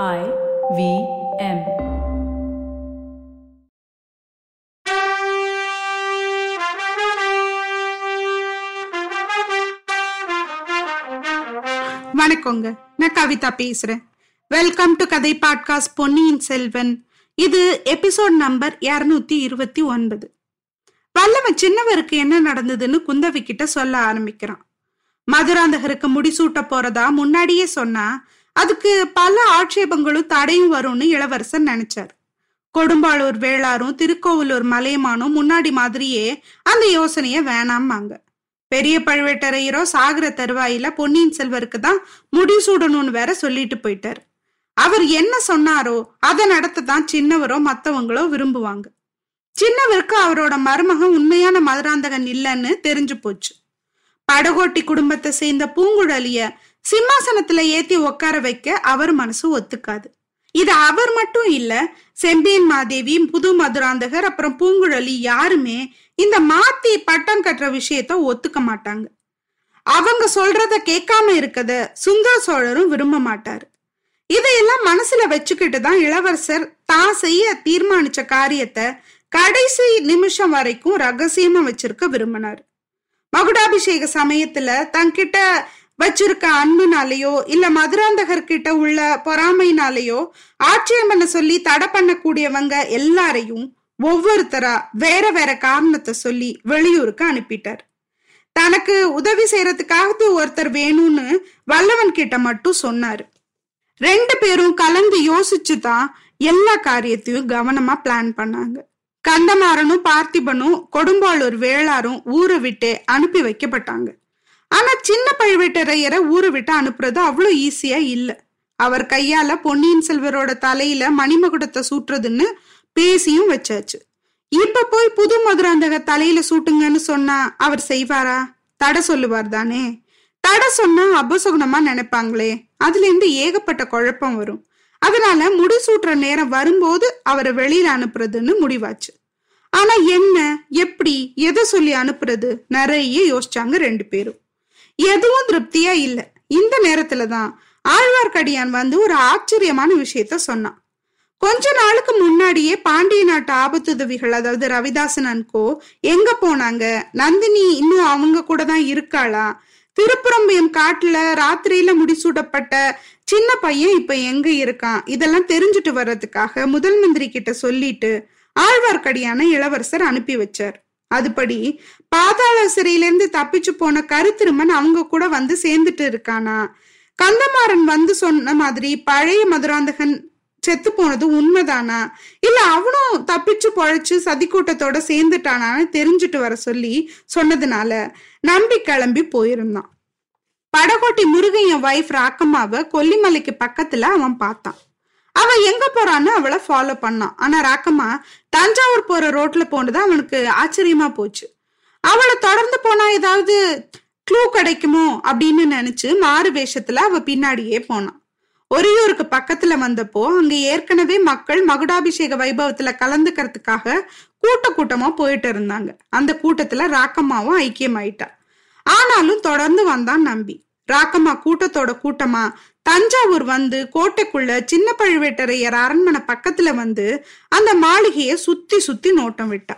I V M. வணக்கங்க. நான் கவிதா பேசுறேன். வெல்கம் டு கதை பாட்காஸ்ட் பொன்னியின் செல்வன். இது எபிசோட் நம்பர் இருநூத்தி இருபத்தி ஒன்பது. வல்லவன் சின்னவருக்கு என்ன நடந்ததுன்னு குந்தவி கிட்ட சொல்ல ஆரம்பிக்கிறான். மதுராந்தகருக்கு முடிசூட்ட போறதா முன்னாடியே சொன்னா அதுக்கு பல ஆட்சேபங்களும் தடையும் வரும்னு இளவரசர் நினைச்சார். கொடும்பாளூர் வேளாரும் திருக்கோவிலூர் மலையமானும் முன்னாடி மாதிரியே அந்த யோசனைய வேணாமாங்க பெரிய பழுவேட்டரையரோ சாகர தருவாயில பொன்னியின் செல்வருக்கு தான் முடிசூடணும்னு வேற சொல்லிட்டு போயிட்டார். அவர் என்ன சொன்னாரோ அதை நடத்ததான் சின்னவரோ மத்தவங்களோ விரும்புவாங்க. சின்னவருக்கு அவரோட மருமகன் உண்மையான மதுராந்தகன் இல்லைன்னு தெரிஞ்சு போச்சு. படகோட்டி குடும்பத்தை சேர்ந்த பூங்குழலிய சிம்மாசனத்துல ஏத்தி உட்கார வைக்க அவர் மனசு ஒத்துக்காது. இது அவர் மட்டும் இல்ல செம்பியன் மாதேவி புது மதுராந்தகர் அப்புறம் பூங்குழலி யாருமே இந்த மாத்தி பட்டம் கட்டுற விஷயத்த ஒத்துக்க மாட்டாங்க. அவங்க சொல்றத கேட்காம இருக்கத சுந்தர சோழரும் விரும்ப மாட்டாரு. இதையெல்லாம் மனசுல வச்சுக்கிட்டு தான் இளவரசர் தான் செய்ய தீர்மானிச்ச காரியத்தை கடைசி நிமிஷம் வரைக்கும் ரகசியமா வச்சிருக்க விரும்பினார். மகுடாபிஷேக சமயத்துல தங்கிட்ட வச்சிருக்க அன்புனாலேயோ இல்ல மதுராந்தகர்கிட்ட உள்ள பொறாமைனாலேயோ ஆட்சியம் பண்ண சொல்லி தடை பண்ணக்கூடியவங்க எல்லாரையும் ஒவ்வொருத்தரா வேற வேற காரணத்தை சொல்லி வெளியூருக்கு அனுப்பிட்டார். தனக்கு உதவி செய்யறதுக்காக ஒருத்தர் வேணும்னு வல்லவன் கிட்ட மட்டும் சொன்னாரு. ரெண்டு பேரும் கலந்து யோசிச்சு தான் எல்லா காரியத்தையும் கவனமா பிளான் பண்ணாங்க. கந்தமாறனும் பார்த்திபனும் கொடும்பாளூர் வேளாரும் ஊரை விட்டு அனுப்பி வைக்கப்பட்டாங்க. ஆனா சின்ன பழுவேட்டரையரை ஊரை விட்டு அனுப்புறது அவ்வளோ ஈஸியா இல்ல. அவர் கையால பொன்னியின் செல்வரோட தலையில மணிமகுடத்தை சூட்டுறதுன்னு பேசியும் வச்சாச்சு. இப்ப போய் புது மதுராந்தக தலையில சூட்டுங்கன்னு சொன்னா அவர் செய்வாரா? தடை சொல்லுவார் தானே. தடை சொன்னா அபசகுணமா நினைப்பாங்களே. அதுல இருந்து ஏகப்பட்ட குழப்பம் வரும். அதனால முடிசூட்டுற நேரம் வரும்போது அவரை வெளியில அனுப்புறதுன்னு முடிவாச்சு. ஆனா என்ன எப்படி எதை சொல்லி அனுப்புறது? நிறைய யோசிச்சாங்க ரெண்டு பேரும். எதுவும் திருப்தியா இல்ல. இந்த நேரத்துலதான் ஆழ்வார்க்கடியான் வந்து ஒரு ஆச்சரியமான விஷயத்த சொன்னான். கொஞ்ச நாளுக்கு முன்னாடியே பாண்டிய நாட்டு ஆபத்துதவிகள் அதாவது ரவிதாசன் அன்கோ எங்க போனாங்க? நந்தினி இன்னும் அவங்க கூட தான் இருக்காளா? திருப்புறம்பியம் காட்டுல ராத்திரியில முடிசூடப்பட்ட சின்ன பையன் இப்ப எங்க இருக்கான்? இதெல்லாம் தெரிஞ்சுட்டு வர்றதுக்காக முதல் மந்திரி கிட்ட சொல்லிட்டு ஆழ்வார்க்கடியான இளவரசர் அனுப்பி வச்சார். அதுபடி பாதாள சிறையிலிருந்து தப்பிச்சு போன கருத்திருமன் அவங்க கூட வந்து சேர்ந்துட்டு இருக்கானா? கந்தமாறன் வந்து சொன்ன மாதிரி பழைய மதுராந்தகன் செத்து போனது உண்மைதானா? இல்ல அவனும் தப்பிச்சு பொழைச்சு சதிக்கூட்டத்தோட சேர்ந்துட்டானான்னு தெரிஞ்சுட்டு வர சொல்லி சொன்னதுனால நம்பி கிளம்பி போயிருந்தான். படகோட்டி முருகையன் வைஃப் ராக்கம்மாவை கொல்லிமலைக்கு பக்கத்துல அவன் பார்த்தான். அவ எங்க போறான்னு அவளை ஃபாலோ பண்ணான். ஆனா ராக்கம்மா தஞ்சாவூர் போற ரோட்ல போனது அவனுக்கு ஆச்சரியமா போச்சு. அவளை தொடர்ந்து போனா ஏதாவது க்ளூ கிடைக்குமோ அப்படின்னு நினைச்சு மாறு வேஷத்துல அவ பின்னாடியே போனான். ஒரியூருக்கு பக்கத்துல வந்தப்போ அங்க ஏற்கனவே மக்கள் மகுடாபிஷேக வைபவத்துல கலந்துக்கிறதுக்காக கூட்ட கூட்டமா போயிட்டு இருந்தாங்க. அந்த கூட்டத்துல ராக்கம்மாவும் ஐக்கியமாயிட்டா. ஆனாலும் தொடர்ந்து வந்தான் நம்பி. ராக்கம்மா கூட்டத்தோட கூட்டமா தஞ்சாவூர் வந்து கோட்டைக்குள்ள சின்ன பழுவேட்டரையர் அரண்மனை பக்கத்துல வந்து அந்த மாளிகைய சுத்தி சுத்தி நோட்டம் விட்டா.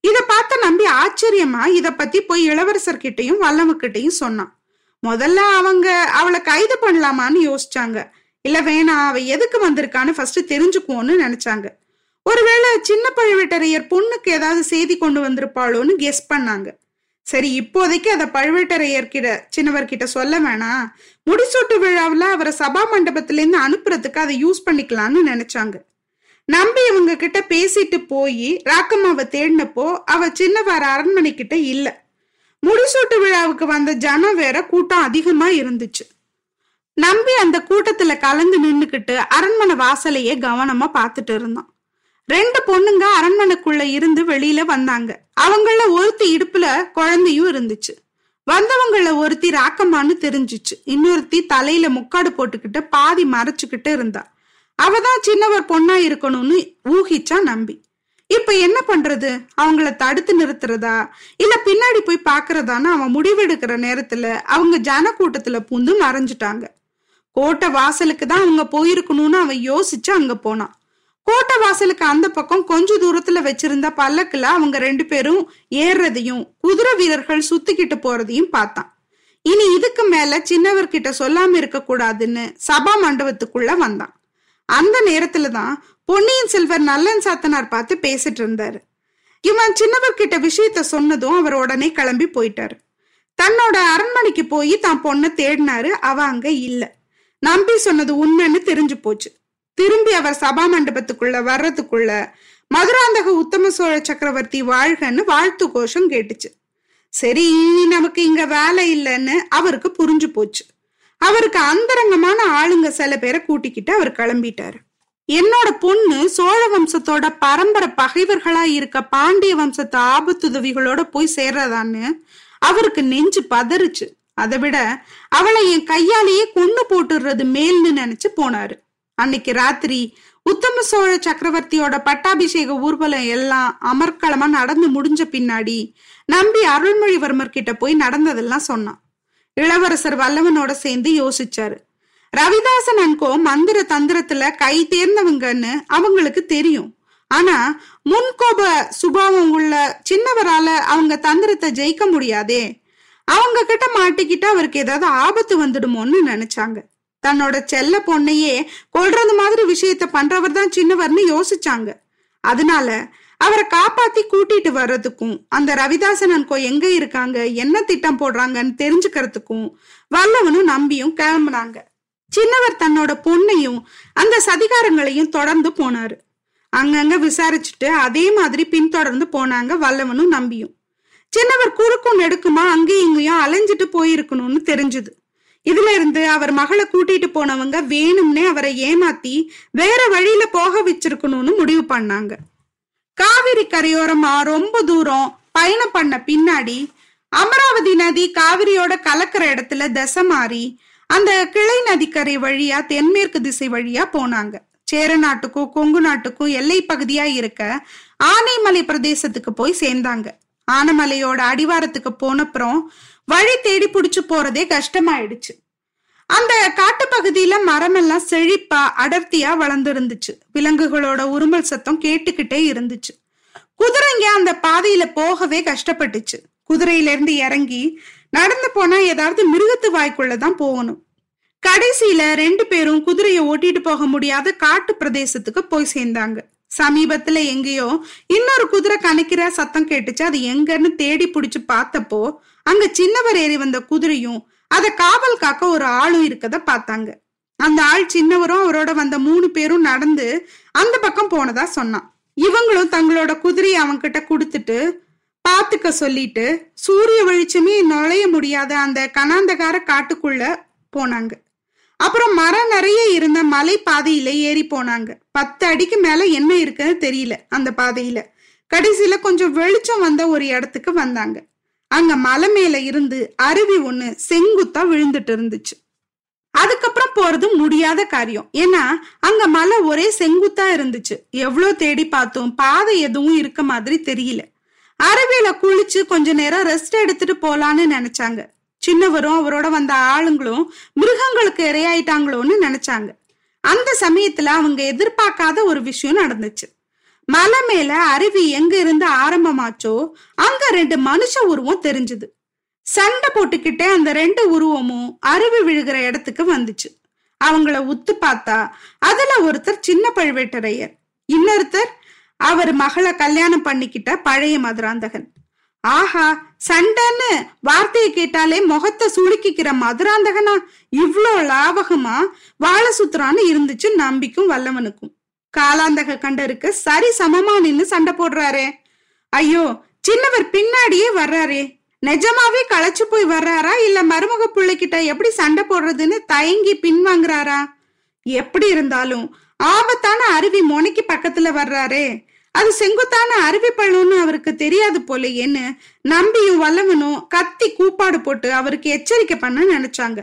இத பார்த்த நம்பி ஆச்சரியமா இத பத்தி போய் இளவரசர்கிட்டையும் வல்லவக்கிட்டையும் சொன்னான். முதல்ல அவங்க அவளை கைது பண்ணலாமான்னு யோசிச்சாங்க. இல்ல வேணாம் அவ எதுக்கு வந்திருக்கான்னு ஃபர்ஸ்ட் தெரிஞ்சுக்குவோன்னு நினைச்சாங்க. ஒருவேளை சின்ன பழுவேட்டரையர் பொண்ணுக்கு ஏதாவது செய்தி கொண்டு வந்திருப்பாளோன்னு கெஸ் பண்ணாங்க. சரி இப்போதைக்கு அதை பழுவேட்டரையர்கிட்ட சின்னவர்கிட்ட சொல்ல வேணாம் முடிசூட்டு விழாவில் அவரை சபா மண்டபத்திலேருந்து அனுப்புறதுக்கு அதை யூஸ் பண்ணிக்கலாம்னு நினைச்சாங்க. நம்பி இவங்க கிட்ட பேசிட்டு போய் ராக்கம்மாவை தேடினப்போ அவ சின்னவர் அரண்மனை கிட்ட இல்ல. முடிசூட்டு விழாவுக்கு வந்த ஜனம் வேற கூட்டம் அதிகமா இருந்துச்சு. நம்பி அந்த கூட்டத்துல கலந்து நின்னுக்கிட்டு அரண்மனை வாசலையே கவனமா பார்த்துட்டு இருந்தான். ரெண்டு பொண்ணுங்க அரண்மனைக்குள்ள இருந்து வெளியில வந்தாங்க. அவங்கள ஒருத்தி இடுப்புல குழந்தையும் இருந்துச்சு. வந்தவங்கள ஒருத்தி ராக்கம்மான்னு தெரிஞ்சிச்சு. இன்னொருத்தி தலையில முக்காடு போட்டுக்கிட்டு பாதி மறைச்சுக்கிட்டு இருந்தா. அவதான் சின்னவர் பொண்ணா இருக்கணும்னு ஊகிச்சா நம்பி. இப்ப என்ன பண்றது? அவங்கள தடுத்து நிறுத்துறதா? இல்ல பின்னாடி போய் பாக்குறதான்னு அவன் முடிவெடுக்கிற நேரத்துல அவங்க ஜன கூட்டத்துல பூந்து மறைஞ்சிட்டாங்க. கோட்டை வாசலுக்கு தான் அவங்க போயிருக்கணும்னு அவன் யோசிச்சு அங்க போனான். கோட்டை வாசலுக்கு அந்த பக்கம் கொஞ்ச தூரத்துல வச்சிருந்த பல்லக்குல அவங்க ரெண்டு பேரும் ஏறுறதையும் குதிரை வீரர்கள் சுத்திக்கிட்டு போறதையும் பார்த்தான். இனி இதுக்கு மேல சின்னவர்கிட்ட சொல்லாம இருக்க கூடாதுன்னு சபா மண்டபத்துக்குள்ள வந்தான். அந்த நேரத்துல தான் பொன்னியின் செல்வர் நல்லன் சாத்தனார் பார்த்து பேசிட்டு இருந்தாரு. இவன் சின்னவர்கிட்ட விஷயத்த சொன்னதும் அவர் உடனே கிளம்பி போயிட்டாரு. தன்னோட அரண்மனைக்கு போய் தான் பொண்ணை தேடினாரு அவ அங்க இல்ல. நம்பி சொன்னது உண்மைன்னு தெரிஞ்சு போச்சு. திரும்பி அவர் சபா மண்டபத்துக்குள்ள வர்றதுக்குள்ள மதுராந்தக உத்தம சோழ சக்கரவர்த்தி வாழ்கன்னு வாழ்த்து கோஷம் கேட்டுச்சு. சரி இனி நமக்கு இங்க வேலை இல்லைன்னு அவருக்கு புரிஞ்சு போச்சு. அவருக்கு அந்தரங்கமான ஆளுங்க சில பேரை கூட்டிக்கிட்டு அவர் கிளம்பிட்டாரு. என்னோட பொண்ணு சோழ வம்சத்தோட பரம்பரை பகைவர்களா இருக்க பாண்டிய வம்சத்து ஆபத்துதவிகளோட போய் சேர்றதான்னு அவருக்கு நெஞ்சு பதறுச்சு. அதை விட அவளை என் கையாலேயே கொண்டு போட்டுடுறது மேல்னு நினைச்சு போனாரு. அன்னைக்கு ராத்திரி உத்தம சோழ சக்கரவர்த்தியோட பட்டாபிஷேக ஊர்வலம் எல்லாம் அமர்க்களமா நடந்து முடிஞ்ச பின்னாடி நம்பி அருள்மொழிவர்மர் கிட்ட போய் நடந்ததெல்லாம் சொன்னான். இளவரசர் வல்லவனோட சேர்ந்து யோசிச்சாரு. ரவிதாசன் அன்கோ மந்திர தந்திரத்துல கை தேர்ந்தவங்கன்னு அவங்களுக்கு தெரியும். ஆனா முன்கோப சுபாவம் உள்ள சின்னவரால அவங்க தந்திரத்தை ஜெயிக்க முடியாதே. அவங்க கிட்ட மாட்டிக்கிட்டு அவருக்கு ஏதாவது ஆபத்து வந்துடுமோன்னு நினைச்சாங்க. தன்னோட செல்ல பொண்ணையே கொல்றது மாதிரி விஷயத்த பண்றவர் தான் சின்னவர்னு யோசிச்சாங்க. அதனால அவரை காப்பாத்தி கூட்டிட்டு வர்றதுக்கும் அந்த ரவிதாசன் அன்கோ எங்க இருக்காங்க என்ன திட்டம் போடுறாங்கன்னு தெரிஞ்சுக்கிறதுக்கும் வல்லவனும் நம்பியும் கிளம்புனாங்க. சின்னவர் தன்னோட பொண்ணையும் அந்த சதிகாரங்களையும் தொடர்ந்து போனாரு. அங்கங்க விசாரிச்சுட்டு அதே மாதிரி பின்தொடர்ந்து போனாங்க வல்லவனும் நம்பியும். சின்னவர் குறுக்கும் நெடுக்குமா அங்கேயும் இங்கேயும் அலைஞ்சிட்டு போயிருக்கணும்னு தெரிஞ்சுது. இதுல இருந்து அவர் மகளை கூட்டிட்டு போனவங்க வேணும்னே அவரை ஏமாத்தி வேற வழியில போக வச்சிருக்கணும்னு முடிவு பண்ணாங்க. காவிரி கரையோரமா ரொம்ப தூரம் பயணம் பண்ண பின்னாடி அமராவதி நதி காவிரியோட கலக்கிற இடத்துல தசை மாறி அந்த கிளை நதிக்கரை வழியா தென்மேற்கு திசை வழியா போனாங்க. சேர நாட்டுக்கும் கொங்கு நாட்டுக்கும் எல்லை பகுதியா இருக்க ஆனைமலை பிரதேசத்துக்கு போய் சேர்ந்தாங்க. ஆனைமலையோட அடிவாரத்துக்கு போனப்புறம் வழி தேடி புடிச்சு போறதே கஷ்டமாயிடுச்சு. அந்த காட்டு பகுதியில மரமெல்லாம் செழிப்பா அடர்த்தியா வளர்ந்துருந்துச்சு. விலங்குகளோட உருமல் சத்தம் கேட்டுக்கிட்டே இருந்துச்சு. குதிரைங்க அந்த பாதையில போகவே கஷ்டப்பட்டுச்சு. குதிரையில இருந்து இறங்கி நடந்து போனா ஏதாவது மிருகத்து வாய்க்குள்ளதான் போகணும். கடைசியில ரெண்டு பேரும் குதிரையை ஓட்டிட்டு போக முடியாத காட்டு பிரதேசத்துக்கு போய் சேர்ந்தாங்க. சமீபத்துல எங்கேயோ இன்னொரு குதிரை கணக்கிற சத்தம் கேட்டுச்சு. அது எங்கன்னு தேடி புடிச்சு பார்த்தப்போ அங்க சின்னவர் ஏறி வந்த குதிரையும் அத காவல் காக்க ஒரு ஆளும் இருக்கத பார்த்தாங்க. அந்த ஆள் சின்னவரும் அவரோட வந்த மூணு பேரும் நடந்து அந்த பக்கம் போனதா சொன்னான். இவங்களும் தங்களோட குதிரையை அவன்கிட்ட கொடுத்துட்டு பாத்துக்க சொல்லிட்டு சூரிய வெளிச்சமே நுழைய முடியாத அந்த கனாந்தகார காட்டுக்குள்ள போனாங்க. அப்புறம் மரம் நிறைய இருந்த மலை பாதையில ஏறி போனாங்க. பத்து அடிக்கு மேல என்ன இருக்குன்னு தெரியல அந்த பாதையில. கடைசியில கொஞ்சம் வெளிச்சம் வந்த ஒரு இடத்துக்கு வந்தாங்க. அங்க மலை மேல இருந்து அருவி ஒண்ணு செங்குத்தா விழுந்துட்டு இருந்துச்சு. அதுக்கப்புறம் போறது முடியாத காரியம். ஏன்னா அங்க மலை ஒரே செங்குத்தா இருந்துச்சு. எவ்வளோ தேடி பார்த்தோம் பாதை எதுவும் இருக்க மாதிரி தெரியல. அருவியில குளிச்சு கொஞ்ச நேரம் ரெஸ்ட் எடுத்துட்டு போலான்னு நினைச்சாங்க. சின்னவரும் அவரோட வந்த ஆளுங்களும் மிருகங்களுக்கு இரையாயிட்டாங்களோன்னு நினைச்சாங்க. அந்த சமயத்துல அவங்க எதிர்பார்க்காத ஒரு விஷயம் நடந்துச்சு. மலை மேல அருவி எங்க இருந்து ஆரம்பமாச்சோ அங்க ரெண்டு மனுஷ உருவம் தெரிஞ்சுது. சண்டை போட்டுக்கிட்டே அந்த ரெண்டு உருவமும் அருவி விழுகிற இடத்துக்கு வந்துச்சு. அவங்கள உத்து பார்த்தா அதுல ஒருத்தர் சின்ன பழுவேட்டரையர் இன்னொருத்தர் அவர் மகளை கல்யாணம் பண்ணிக்கிட்ட பழைய மதுராந்தகன். ஆஹா சண்டைன்னு வார்த்தையை கேட்டாலே முகத்தை சுளுக்கிக்கிற மதுராந்தகனா? இவ்வளோ லாபகமா வாழ சுத்துறான்னு இருந்துச்சு நம்பிக்கும் வல்லவனுக்கும். காலாந்தக கண்டருக்கு சரி சமமா நின்னு சண்டை போடுறாரே. ஐயோ சின்னவர் பின்னாடியே வர்றாரே. நிஜமாவே களைச்சு போய் வர்றாரா? இல்ல மருமக பிள்ளைகிட்ட எப்படி சண்டை போடுறதுன்னு தயங்கி பின்வாங்குறாரா எப்படி இருந்தாலும் ஆபத்தான அருவி மொனைக்கு பக்கத்துல வர்றாரே. அது செங்குத்தான அருவி பள்ளம்னு அவருக்கு தெரியாது போலையேன்னு நம்பியும் வல்லவனும் கத்தி கூப்பாடு போட்டு அவருக்கு எச்சரிக்கை பண்ண நினைச்சாங்க.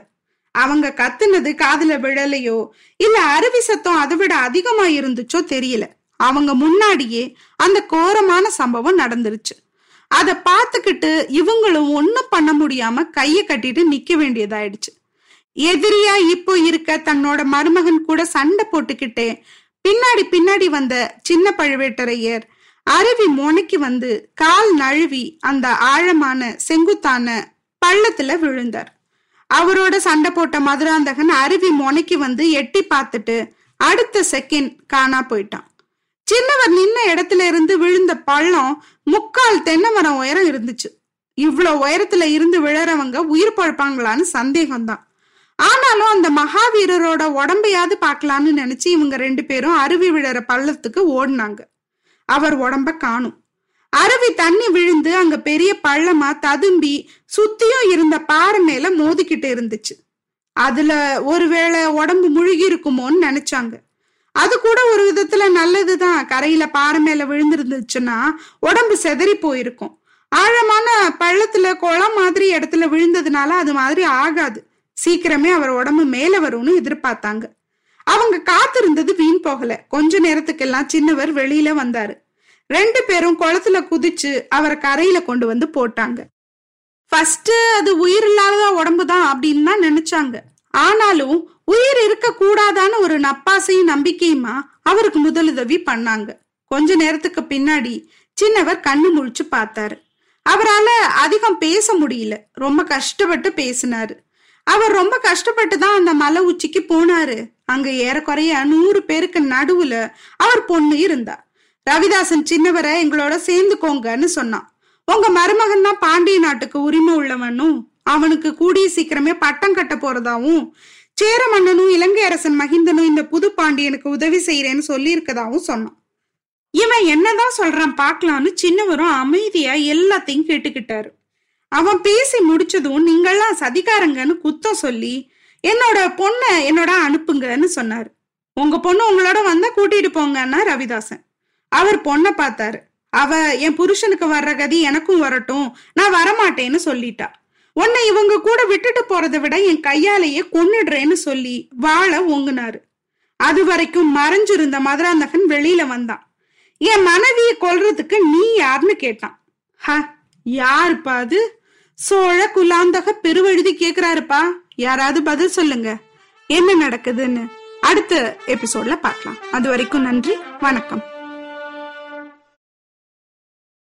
அவங்க கத்துனது காதுல விழலையோ இல்ல அருவி சத்தம் அதை விட அதிகமா இருந்துச்சோ தெரியல. அவங்க முன்னாடியே அந்த கோரமான சம்பவம் நடந்துருச்சு. அத பார்த்துக்கிட்டு இவங்களும் ஒன்றும் பண்ண முடியாம கைய கட்டிட்டு நிக்க வேண்டியதாயிடுச்சு. எதிரியா இப்போ இருக்க தன்னோட மருமகன் கூட சண்டை போட்டுக்கிட்டே பின்னாடி பின்னாடி வந்த சின்ன பழுவேட்டரையர் அருவி மொனைக்கு வந்து கால் நழுவி அந்த ஆழமான செங்குத்தான பள்ளத்துல விழுந்தார். அவரோட சண்டை போட்ட மதுராந்தகன் அருவி மொனைக்கு வந்து எட்டி பார்த்துட்டு அடுத்த செகண்ட் காணா போயிட்டான். சின்னவர் நின்ன இடத்துல இருந்து விழுந்த பள்ளம் முக்கால் தென்னை மரம் உயரம் இருந்துச்சு. இவ்வளவு உயரத்துல இருந்து விழறவங்க உயிர் பழப்பாங்களான்னு சந்தேகம்தான். ஆனாலும் அந்த மகாவீரரோட உடம்பையாவது பார்க்கலான்னு நினைச்சு இவங்க ரெண்டு பேரும் அருவி விழற பள்ளத்துக்கு ஓடினாங்க. அவர் உடம்ப காணும். அருவி தண்ணி விழுந்து அங்க பெரிய பள்ளமா ததும்பி சுத்தியும் இருந்த பாறை மேல மோதிக்கிட்டு இருந்துச்சு. அதுல ஒருவேளை உடம்பு முழுகி இருக்குமோன்னு நினைச்சாங்க. அது கூட ஒரு விதத்துல நல்லதுதான். கரையில பாறை மேல விழுந்திருந்துச்சுன்னா உடம்பு செதறி போயிருக்கும். ஆழமான பள்ளத்துல குளம் மாதிரி இடத்துல விழுந்ததுனால அது மாதிரி ஆகாது. சீக்கிரமே அவர் உடம்பு மேல வரும்னு எதிர்பார்த்தாங்க. அவங்க காத்திருந்தது வீண் போகல. கொஞ்ச நேரத்துக்கெல்லாம் சின்னவர் வெளியில வந்தாரு. ரெண்டு பேரும் குளத்துல குதிச்சு அவரை கரையில கொண்டு வந்து போட்டாங்க. ஃபர்ஸ்ட் அது உயிர் இல்லாத உடம்பு தான் அப்படின்னு தான் நினைச்சாங்க. ஆனாலும் உயிர் இருக்க கூடாதான்னு ஒரு நப்பாசையும் நம்பிக்கையுமா அவருக்கு முதலுதவி பண்ணாங்க. கொஞ்ச நேரத்துக்கு பின்னாடி சின்னவர் கண்ணு முழிச்சு பார்த்தாரு. அவரால அதிகம் பேச முடியல. ரொம்ப கஷ்டப்பட்டு பேசினாரு. அவர் ரொம்ப கஷ்டப்பட்டு தான் அந்த மலை உச்சிக்கு போனாரு. அங்க ஏறக்குறைய நூறு பேருக்கு நடுவுல அவர் பொண்ணு இருந்தா. ரவிதாசன் சின்னவரை எங்களோட சேர்ந்துக்கோங்கன்னு சொன்னான். உங்க மருமகன் தான் பாண்டிய நாட்டுக்கு உரிமை உள்ளவனும் அவனுக்கு கூடிய சீக்கிரமே பட்டம் கட்ட போறதாவும் சேர மன்னனும் இலங்கை அரசன் மகிந்தனும் இந்த புது பாண்டியனுக்கு உதவி செய்யறேன்னு சொல்லி இருக்கதாவும் சொன்னான். இவன் என்னதான் சொல்றான் பாக்கலான்னு சின்னவரும் அமைதியா எல்லாத்தையும் கேட்டுக்கிட்டாரு. அவன் பேசி முடிச்சதும் நீங்கள்லாம் சதிகாரங்கன்னு குத்தம் சொல்லி என்னோட பொண்ணை என்னோட அனுப்புங்கன்னு சொன்னாரு. உங்க பொண்ணு உங்களோட வந்தா கூட்டிட்டு போங்கன்னா ரவிதாசன். அவர் பொண்ணை பார்த்தாரு. அவ என் புருஷனுக்கு வர்ற கதி எனக்கும் வரட்டும். நான் வரமாட்டேன்னு சொல்லிட்டா. உன்னை இவங்க கூட விட்டுட்டு போறதை விட என் கையாலேயே கொன்னுடுறேன்னு சொல்லி வாழ ஒங்குனாரு அது வரைக்கும் மறைஞ்சிருந்த மதுராந்தகன் வெளியில வந்தான். என் மனைவியை கொல்றதுக்கு நீ யாருன்னு கேட்டான். ஹ யாருப்பா அது? சோழ குலாந்தக பெருவெழுதி கேக்குறாருப்பா. யாராவது பதில் சொல்லுங்க. என்ன நடக்குதுன்னு. அடுத்த எபிசோட்ல பார்க்கலாம். அது வரைக்கும் நன்றி. வணக்கம்.